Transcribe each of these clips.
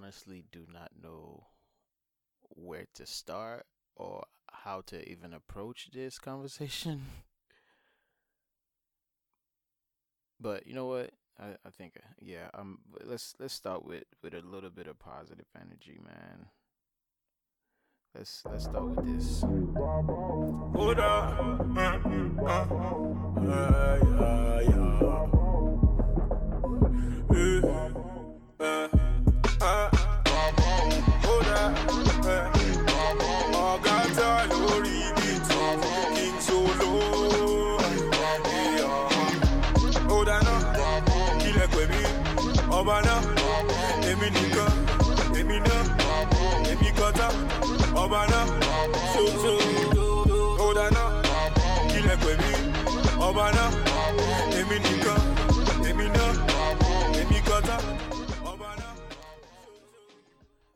honestly do not know where to start or how to even approach this conversation. but you know what? I, I think yeah, um let's let's start with with a little bit of positive energy, man. Let's let's start with this. Hold up. Èmi náà èmi kọta.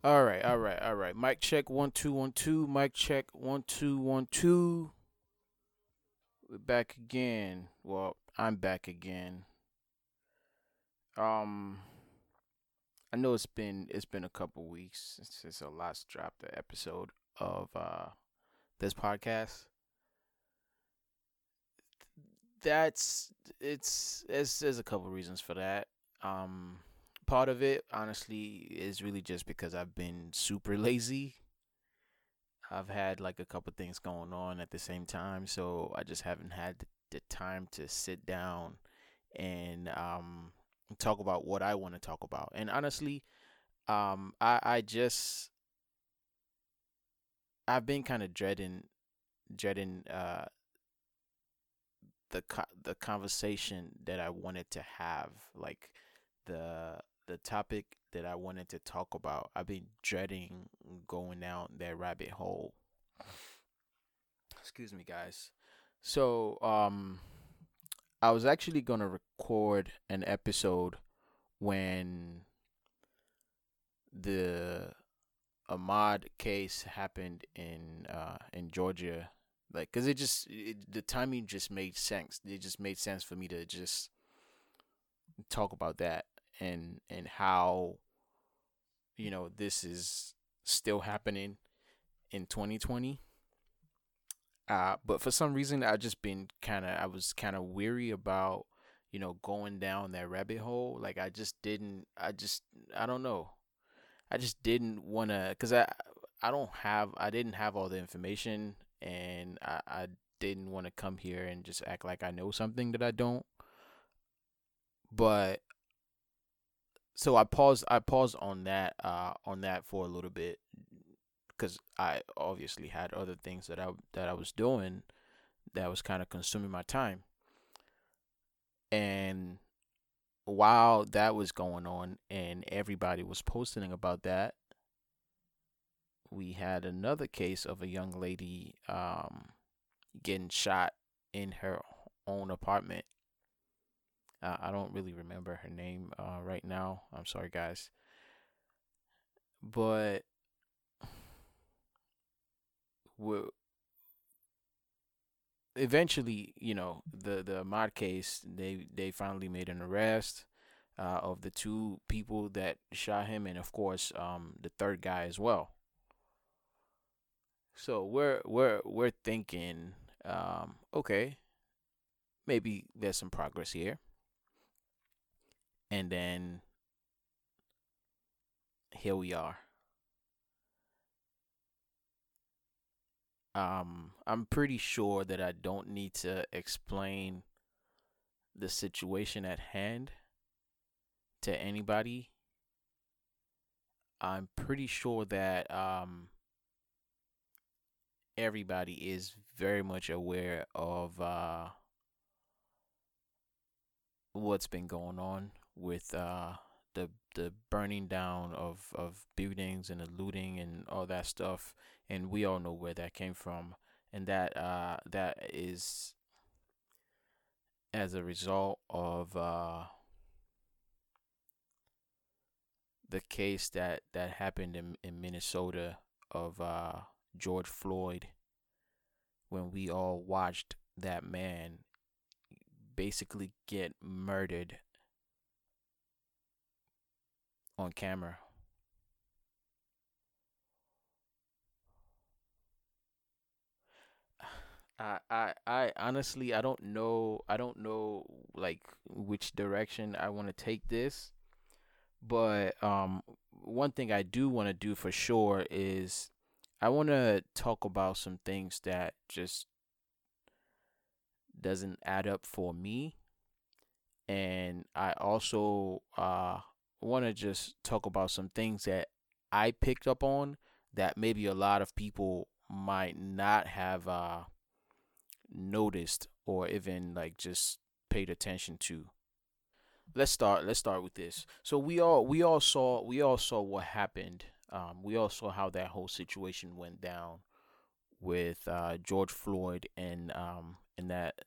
All right, all right, all right. Mic check one two one two. Mic check one two one two. We're back again. Well, I'm back again. Um, I know it's been it's been a couple weeks since a last dropped the episode of uh this podcast. That's it's it's there's a couple reasons for that. Um part of it honestly is really just because I've been super lazy. I've had like a couple things going on at the same time, so I just haven't had the time to sit down and um talk about what I want to talk about. And honestly, um, I I just I've been kind of dreading dreading uh the the conversation that I wanted to have, like the the topic that I wanted to talk about. I've been dreading going down that rabbit hole. Excuse me, guys. So, um I was actually going to record an episode when the Ahmaud case happened in uh in Georgia like cuz it just it, the timing just made sense. It just made sense for me to just talk about that and and how you know this is still happening in 2020 uh, but for some reason, I just been kind of, I was kind of weary about, you know, going down that rabbit hole. Like I just didn't, I just, I don't know, I just didn't want to, cause I, I don't have, I didn't have all the information, and I, I didn't want to come here and just act like I know something that I don't. But so I paused, I paused on that, uh, on that for a little bit because I obviously had other things that I that I was doing that was kind of consuming my time. And while that was going on and everybody was posting about that, we had another case of a young lady um, getting shot in her own apartment. Uh, I don't really remember her name uh, right now. I'm sorry, guys. But eventually, you know, the the Ahmaud case, they they finally made an arrest uh, of the two people that shot him, and of course, um, the third guy as well. So we're we're we're thinking, um, okay, maybe there's some progress here, and then here we are. Um, I'm pretty sure that I don't need to explain the situation at hand to anybody. I'm pretty sure that um, everybody is very much aware of uh, what's been going on with uh, the the burning down of, of buildings and the looting and all that stuff and we all know where that came from and that uh that is as a result of uh the case that that happened in in Minnesota of uh George Floyd when we all watched that man basically get murdered on camera I, I I honestly I don't know I don't know like which direction I want to take this, but um one thing I do want to do for sure is I want to talk about some things that just doesn't add up for me, and I also uh want to just talk about some things that I picked up on that maybe a lot of people might not have uh noticed or even like just paid attention to. Let's start. Let's start with this. So we all we all saw we all saw what happened. Um, we all saw how that whole situation went down with uh, George Floyd and um, and that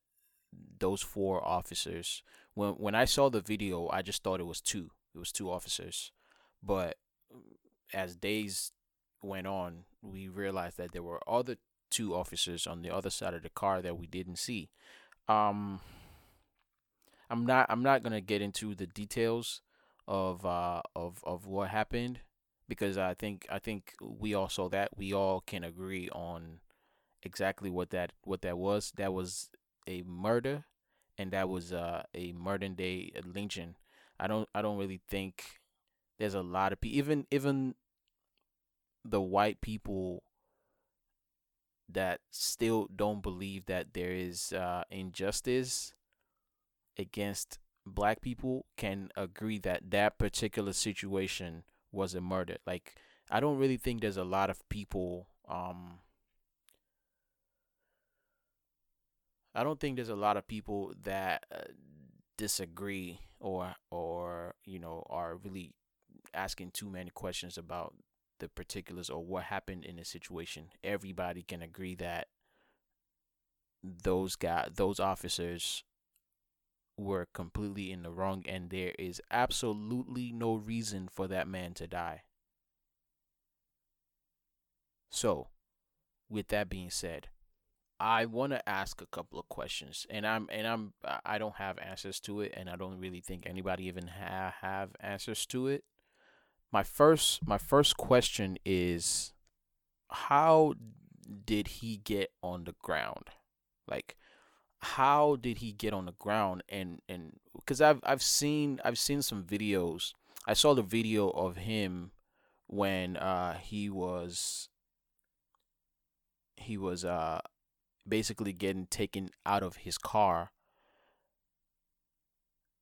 those four officers. When when I saw the video, I just thought it was two. It was two officers, but as days went on, we realized that there were other two officers on the other side of the car that we didn't see. Um, I'm not I'm not gonna get into the details of uh of of what happened because I think I think we all saw that we all can agree on exactly what that what that was. That was a murder, and that was uh, a modern day lynching. I don't I don't really think there's a lot of people even even the white people that still don't believe that there is uh, injustice against black people can agree that that particular situation was a murder. Like I don't really think there's a lot of people um I don't think there's a lot of people that uh, disagree or or you know are really asking too many questions about the particulars or what happened in the situation. Everybody can agree that those guys, those officers were completely in the wrong and there is absolutely no reason for that man to die. So, with that being said, I want to ask a couple of questions and I'm and I'm I don't have answers to it and I don't really think anybody even ha- have answers to it. My first my first question is how did he get on the ground? Like how did he get on the ground and and because I've I've seen I've seen some videos. I saw the video of him when uh he was he was uh basically getting taken out of his car.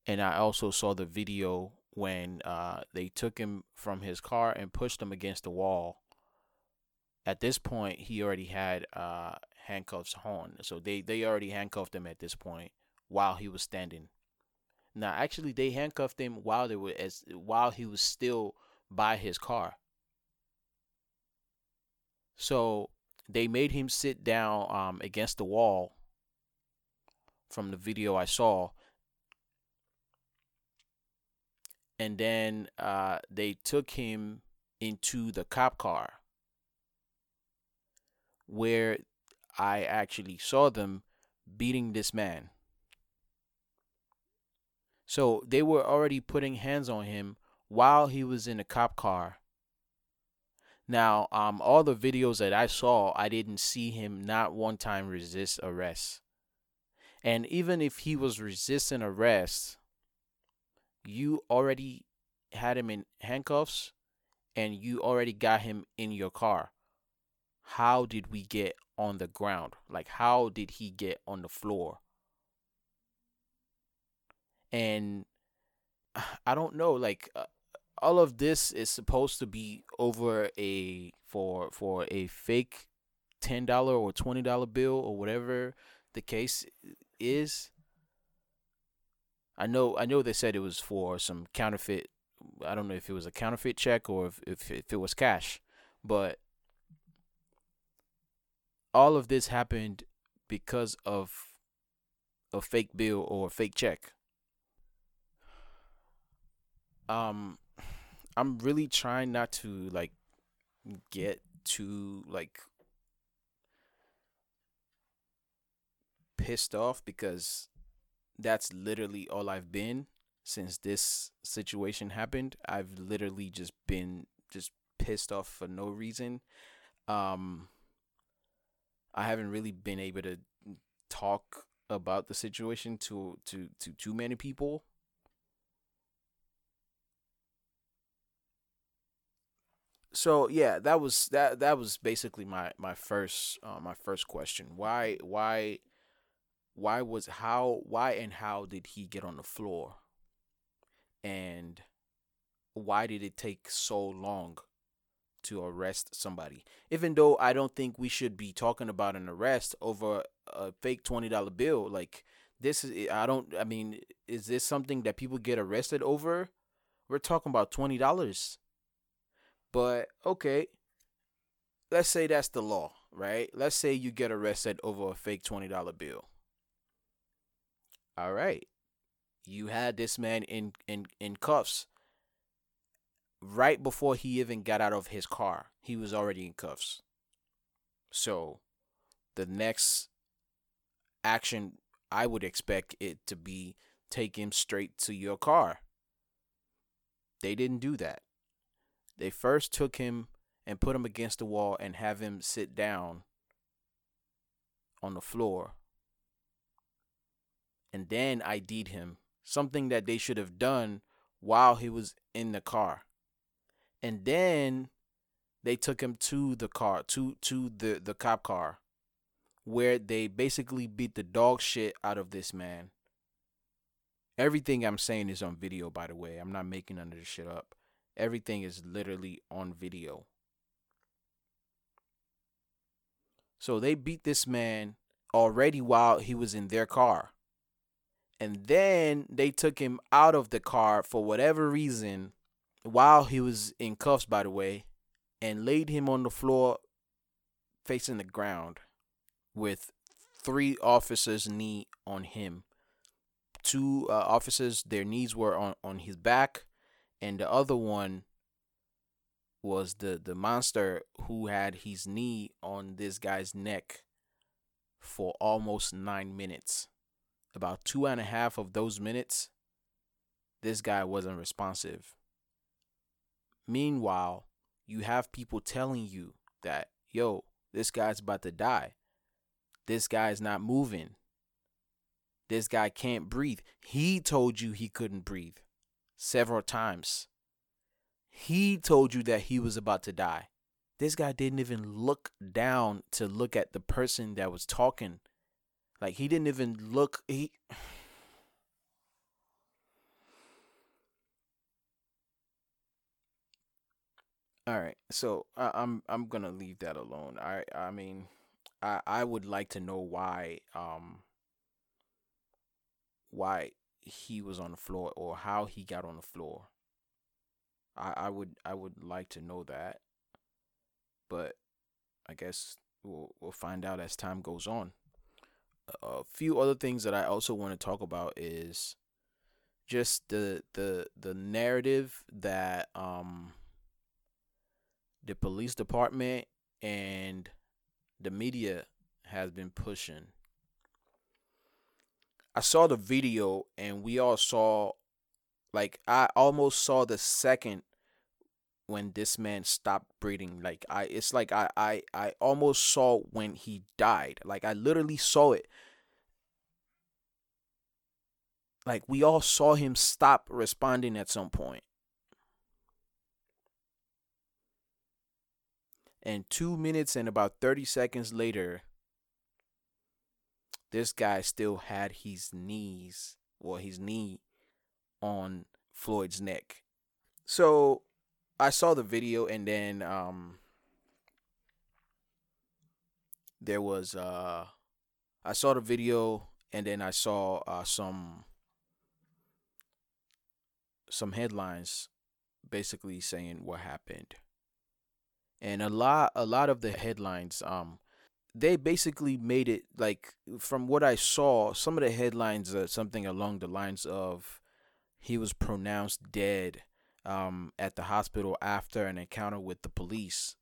And I also saw the video when uh they took him from his car and pushed him against the wall. At this point, he already had uh handcuffs on. So they they already handcuffed him at this point while he was standing. Now, actually, they handcuffed him while they were as while he was still by his car. So they made him sit down um, against the wall. From the video I saw, and then uh, they took him into the cop car where I actually saw them beating this man. So they were already putting hands on him while he was in a cop car. Now, um, all the videos that I saw, I didn't see him not one time resist arrest. And even if he was resisting arrest, you already had him in handcuffs and you already got him in your car. How did we get on the ground? Like, how did he get on the floor? And I don't know, like, uh, all of this is supposed to be over a for for a fake ten dollar or twenty dollar bill or whatever the case is. I know I know they said it was for some counterfeit. I don't know if it was a counterfeit check or if if, if it was cash, but all of this happened because of a fake bill or a fake check. Um I'm really trying not to like get too like pissed off because that's literally all I've been since this situation happened. I've literally just been just pissed off for no reason. Um I haven't really been able to talk about the situation to to to too many people. So yeah, that was that that was basically my my first uh, my first question. Why why why was how why and how did he get on the floor? And why did it take so long to arrest somebody? Even though I don't think we should be talking about an arrest over a fake $20 bill, like this is I don't I mean, is this something that people get arrested over? We're talking about $20. But okay, let's say that's the law, right? Let's say you get arrested over a fake $20 bill. All right. You had this man in in in cuffs right before he even got out of his car. He was already in cuffs. So, the next action I would expect it to be take him straight to your car. They didn't do that. They first took him and put him against the wall and have him sit down on the floor and then ID'd him, something that they should have done while he was in the car. And then they took him to the car, to to the the cop car, where they basically beat the dog shit out of this man. Everything I'm saying is on video, by the way. I'm not making none of this shit up. Everything is literally on video. So they beat this man already while he was in their car. And then they took him out of the car for whatever reason while he was in cuffs, by the way, and laid him on the floor facing the ground with three officers' knee on him. Two uh, officers, their knees were on, on his back, and the other one was the, the monster who had his knee on this guy's neck for almost nine minutes about two and a half of those minutes, this guy wasn't responsive. Meanwhile, you have people telling you that, yo, this guy's about to die. This guy's not moving. This guy can't breathe. He told you he couldn't breathe several times. He told you that he was about to die. This guy didn't even look down to look at the person that was talking like he didn't even look he All right. So I, I'm I'm going to leave that alone. I I mean I I would like to know why um why he was on the floor or how he got on the floor. I I would I would like to know that. But I guess we'll we'll find out as time goes on a few other things that I also want to talk about is just the the the narrative that um the police department and the media has been pushing. I saw the video and we all saw like I almost saw the second when this man stopped breathing like i it's like i i i almost saw when he died like i literally saw it. Like we all saw him stop responding at some point. And 2 minutes and about 30 seconds later this guy still had his knees or his knee on Floyd's neck. So I saw the video and then um there was uh I saw the video and then I saw uh some some headlines basically saying what happened. And a lot a lot of the headlines um they basically made it like from what I saw some of the headlines uh, something along the lines of he was pronounced dead um, at the hospital after an encounter with the police.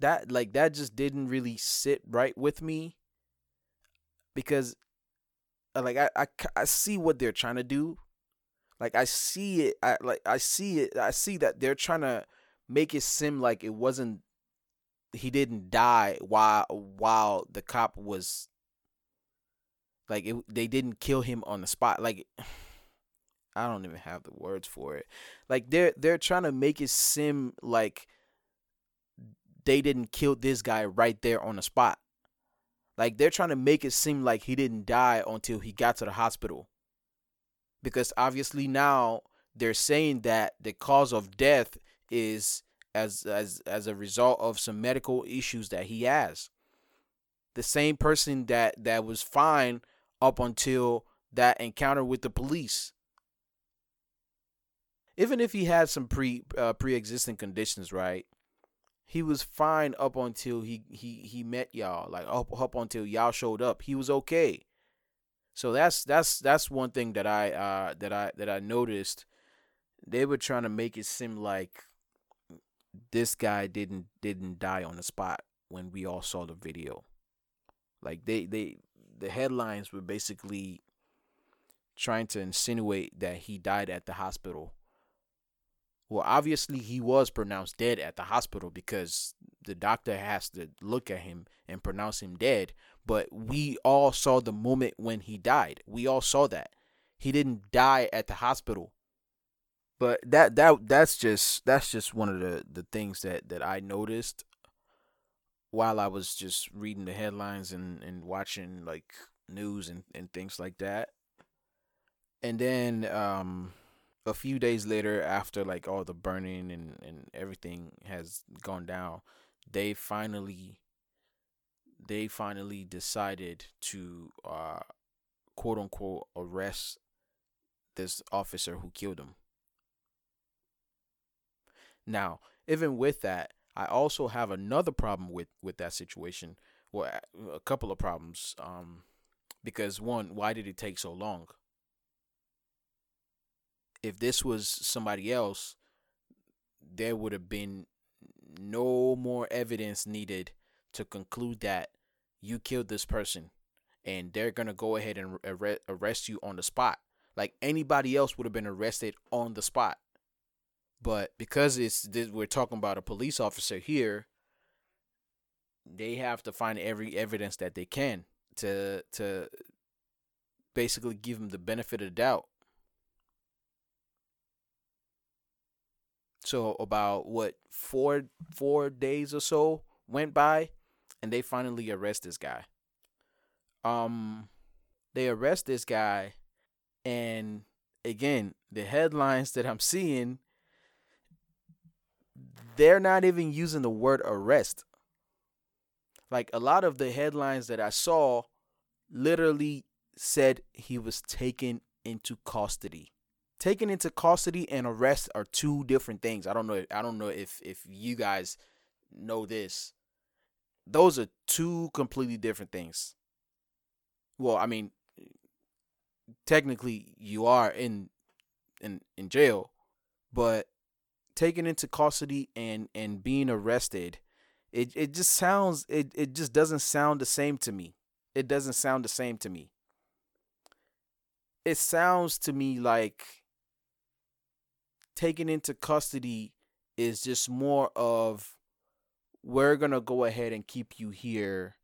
That like that just didn't really sit right with me because uh, like I, I, I see what they're trying to do like I see it I like I see it I see that they're trying to make it seem like it wasn't he didn't die while while the cop was like it, they didn't kill him on the spot like I don't even have the words for it. Like they're they're trying to make it seem like they didn't kill this guy right there on the spot. Like they're trying to make it seem like he didn't die until he got to the hospital. Because obviously now they're saying that the cause of death is as as as a result of some medical issues that he has. The same person that that was fine up until that encounter with the police. Even if he had some pre uh, pre-existing conditions, right? he was fine up until he he he met y'all like up up until y'all showed up he was okay so that's that's that's one thing that i uh that i that i noticed they were trying to make it seem like this guy didn't didn't die on the spot when we all saw the video like they they the headlines were basically trying to insinuate that he died at the hospital well, obviously he was pronounced dead at the hospital because the doctor has to look at him and pronounce him dead. But we all saw the moment when he died. We all saw that. He didn't die at the hospital. But that that that's just that's just one of the the things that that I noticed while I was just reading the headlines and and watching like news and and things like that. And then um a few days later after like all the burning and and everything has gone down they finally they finally decided to uh quote unquote arrest this officer who killed him now even with that i also have another problem with with that situation well a couple of problems um because one why did it take so long if this was somebody else, there would have been no more evidence needed to conclude that you killed this person and they're going to go ahead and arrest you on the spot. Like anybody else would have been arrested on the spot. But because it's this, we're talking about a police officer here, they have to find every evidence that they can to to basically give him the benefit of the doubt. So about what four four days or so went by, and they finally arrest this guy. Um, they arrest this guy, and again, the headlines that I'm seeing, they're not even using the word arrest. Like a lot of the headlines that I saw, literally said he was taken into custody taken into custody and arrest are two different things. I don't know. I don't know if if you guys know this. Those are two completely different things. Well, I mean, technically you are in in in jail, but taken into custody and and being arrested, it it just sounds it it just doesn't sound the same to me. It doesn't sound the same to me. It sounds to me like taken into custody is just more of we're going to go ahead and keep you here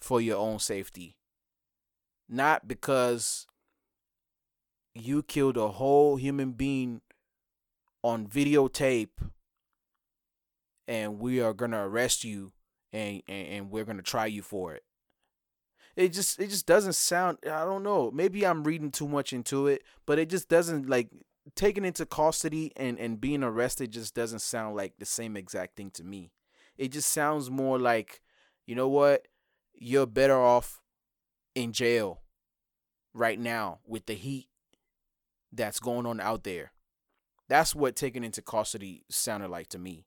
for your own safety. Not because you killed a whole human being on videotape and we are to arrest you and, and, and we're to try you for it. It just it just doesn't sound I don't know. Maybe I'm reading too much into it, but it just doesn't like taken into custody and and being arrested just doesn't sound like the same exact thing to me. It just sounds more like, you know what? You're better off in jail right now with the heat that's going on out there. That's what taken into custody sounded like to me.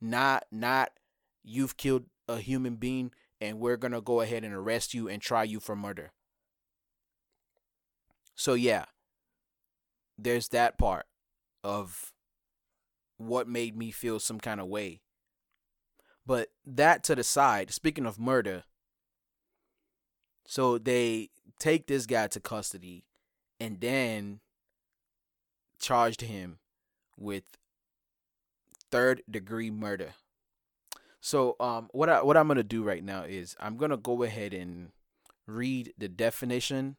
Not not you've killed a human being and we're going to go ahead and arrest you and try you for murder. So yeah, there's that part of what made me feel some kind of way. But that to the side, speaking of murder, so they take this guy to custody and then charged him with third degree murder. So um what I what I'm gonna do right now is I'm gonna go ahead and read the definition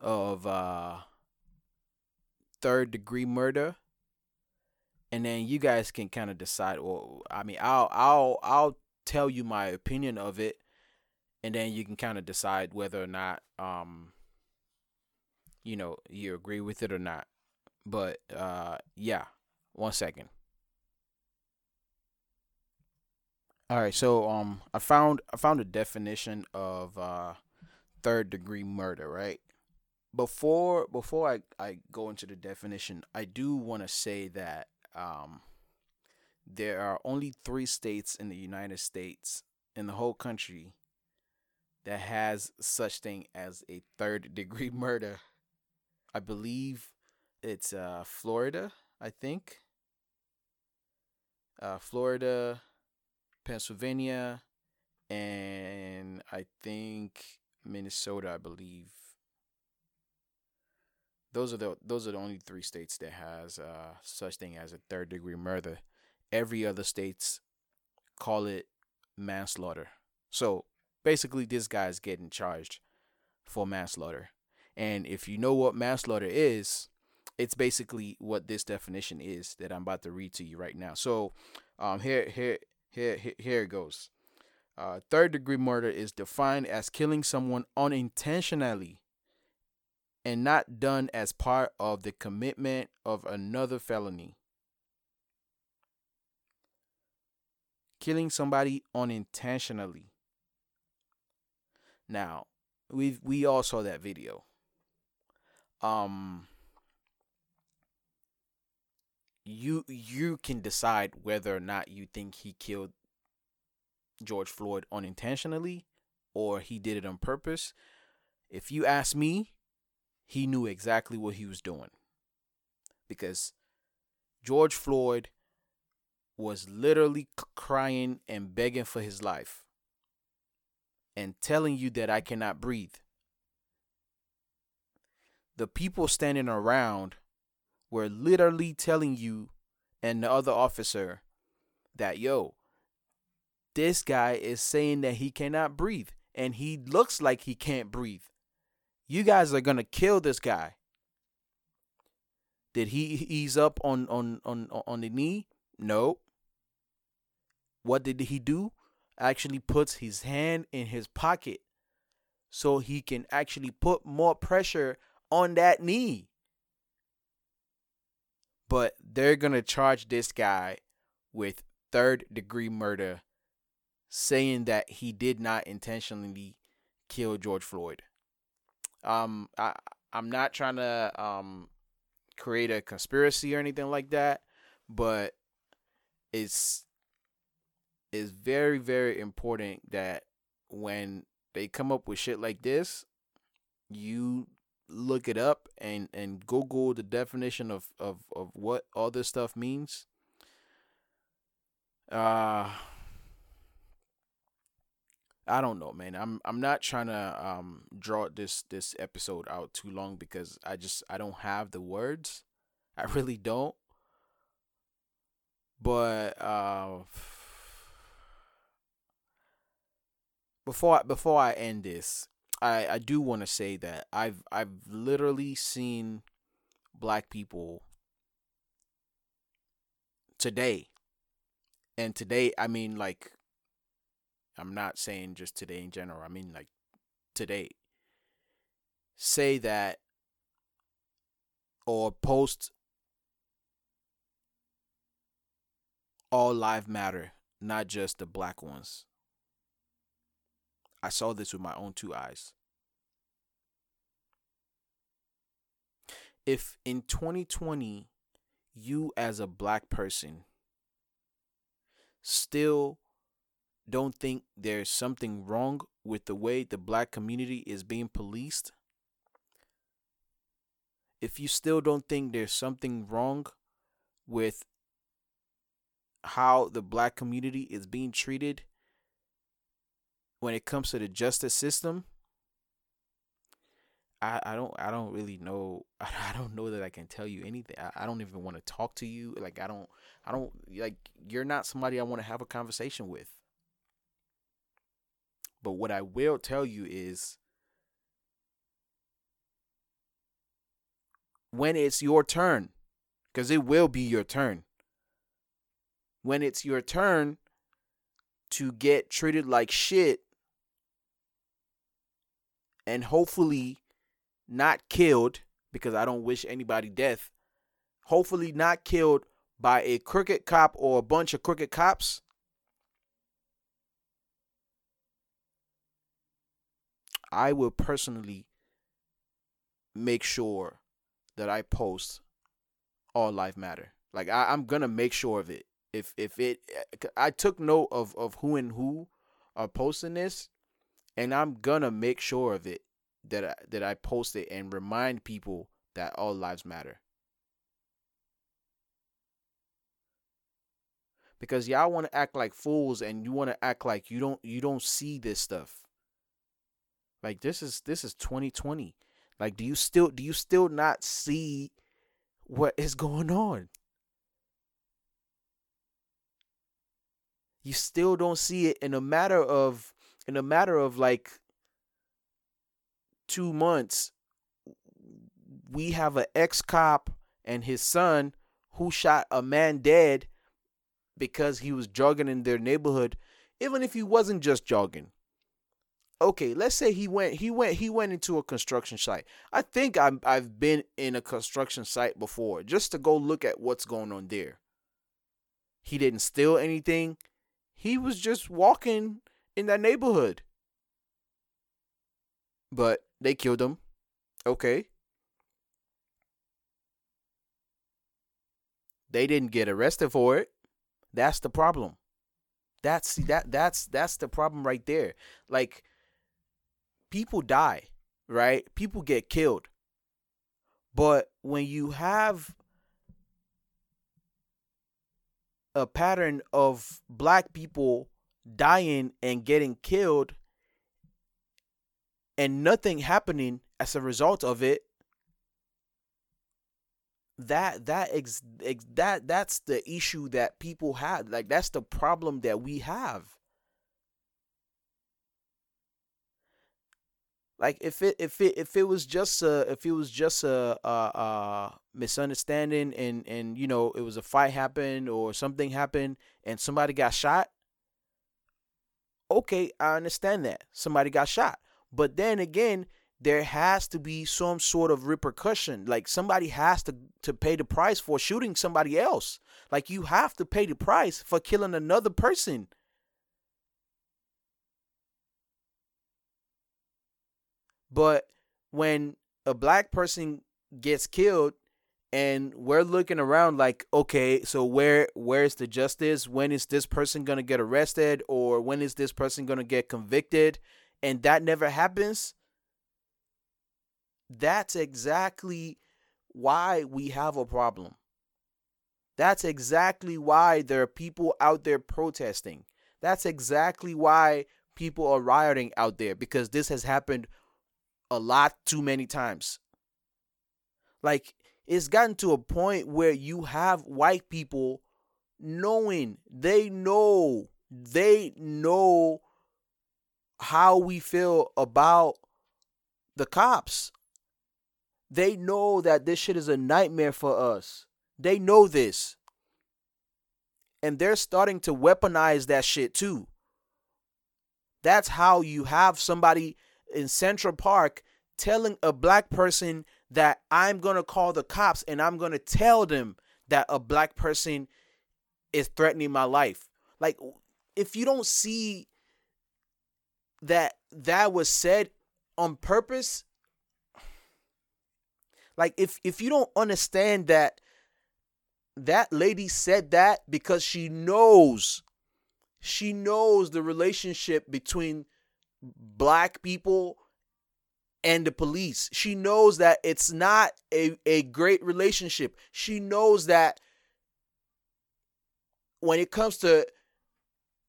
of uh third degree murder and then you guys can kind of decide well I mean I'll I'll I'll tell you my opinion of it and then you can kind of decide whether or not um you know you agree with it or not but uh yeah one second. All right so um i found i found a definition of uh third degree murder right? Before before i i go into the definition i do want to say that um there are only three states in the united states in the whole country that has such thing as a third degree murder. I believe it's uh florida i think uh florida Pennsylvania, and I think Minnesota, I believe. Those are the those are the only three states that has uh, such thing as a third degree murder. Every other states call it manslaughter. So basically, this guy is getting charged for manslaughter. And if you know what manslaughter is, it's basically what this definition is that I'm about to read to you right now. So um, here here here, here, it goes. Uh, third degree murder is defined as killing someone unintentionally and not done as part of the commitment of another felony. Killing somebody unintentionally. Now, we we all saw that video. Um you you can decide whether or not you think he killed George Floyd unintentionally or he did it on purpose. If you ask me, he knew exactly what he was doing. Because George Floyd was literally crying and begging for his life and telling you that I cannot breathe. The people standing around were literally telling you and the other officer that, yo, this guy is saying that he cannot breathe and he looks like he can't breathe. You guys are going to kill this guy. Did he ease up on on on on the knee? No. What did he do? Actually puts his hand in his pocket so he can actually put more pressure on that knee but they're going to charge this guy with third degree murder saying that he did not intentionally kill George Floyd. Um I I'm not trying to um create a conspiracy or anything like that, but it's it's very very important that when they come up with shit like this, you look it up and and google the definition of of of what all this stuff means uh I don't know, man. I'm I'm not trying to um draw this this episode out too long because I just I don't have the words. I really don't. But uh before before I end this, I I do want to say that I've I've literally seen black people today. And today, I mean like I'm not saying just today in general. I mean like today. Say that or post all live matter, not just the black ones. I saw this with my own two eyes. If in 2020 you as a black person still don't think there's something wrong with the way the black community is being policed, if you still don't think there's something wrong with how the black community is being treated when it comes to the justice system, I, I don't I don't really know I don't know that I can tell you anything. I, I don't even want to talk to you. Like I don't I don't like you're not somebody I want to have a conversation with. But what I will tell you is when it's your turn, because it will be your turn. When it's your turn to get treated like shit and hopefully not killed, because I don't wish anybody death, hopefully not killed by a crooked cop or a bunch of crooked cops. I will personally make sure that I post all life matter. Like I, I'm gonna make sure of it. If if it, I took note of of who and who are posting this, and I'm gonna make sure of it that I, that I post it and remind people that all lives matter. Because y'all want to act like fools and you want to act like you don't you don't see this stuff. Like this is this is 2020. Like, do you still do you still not see what is going on? You still don't see it in a matter of in a matter of like two months. We have an ex cop and his son who shot a man dead because he was jogging in their neighborhood, even if he wasn't just jogging okay, let's say he went he went he went into a construction site. I think I'm I've been in a construction site before just to go look at what's going on there. He didn't steal anything. He was just walking in that neighborhood. But they killed him. Okay. They didn't get arrested for it. That's the problem. That's that that's that's the problem right there. Like people die, right? People get killed. But when you have a pattern of black people dying and getting killed and nothing happening as a result of it that that ex, ex, that that's the issue that people have like that's the problem that we have. Like if it if it if it was just a if it was just a, a, misunderstanding and and you know it was a fight happened or something happened and somebody got shot okay i understand that. Somebody got shot but then again there has to be some sort of repercussion. Like somebody has to to pay the price for shooting somebody else. Like you have to pay the price for killing another person. But when a black person gets killed and we're looking around like okay so where where's the justice? When is this person going to get arrested or when is this person going to get convicted and that never happens that's exactly why we have a problem that's exactly why there are people out there protesting that's exactly why people are rioting out there because this has happened a lot too many times. Like it's gotten to a point where you have white people knowing they know they know how we feel about the cops. They know that this shit is a nightmare for us. They know this. And they're starting to weaponize that shit too. That's how you have somebody in Central Park telling a black person that I'm going to call the cops and I'm going to tell them that a black person is threatening my life. Like if you don't see that that was said on purpose like if if you don't understand that that lady said that because she knows she knows the relationship between black people and the police. She knows that it's not a, a great relationship. She knows that when it comes to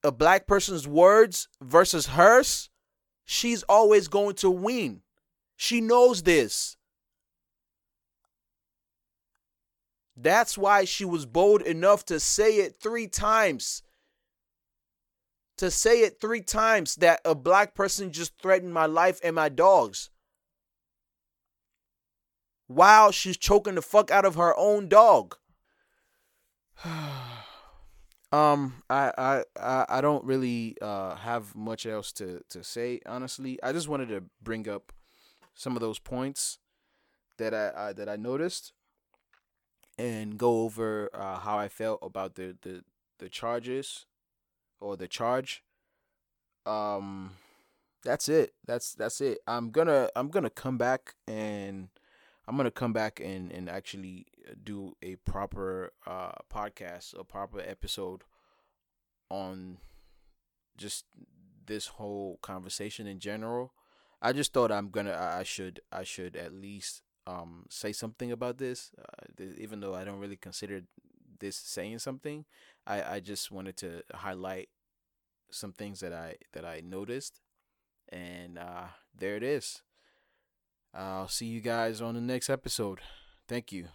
a black person's words versus hers, she's always going to win. She knows this. That's why she was bold enough to say it three times. To say it three times that a black person just threatened my life and my dogs. While she's choking the fuck out of her own dog. um, I, I I don't really uh have much else to to say honestly. I just wanted to bring up some of those points that I, I that I noticed and go over uh, how I felt about the, the the charges or the charge. Um, that's it. That's that's it. I'm gonna I'm gonna come back and I'm gonna come back and and actually uh, do a proper uh podcast, a proper episode on just this whole conversation in general. I just thought I'm gonna I should I should at least um, say something about this, uh, th- even though I don't really consider this saying something. I, I just wanted to highlight some things that I that I noticed, and uh, there it is. I'll see you guys on the next episode. Thank you.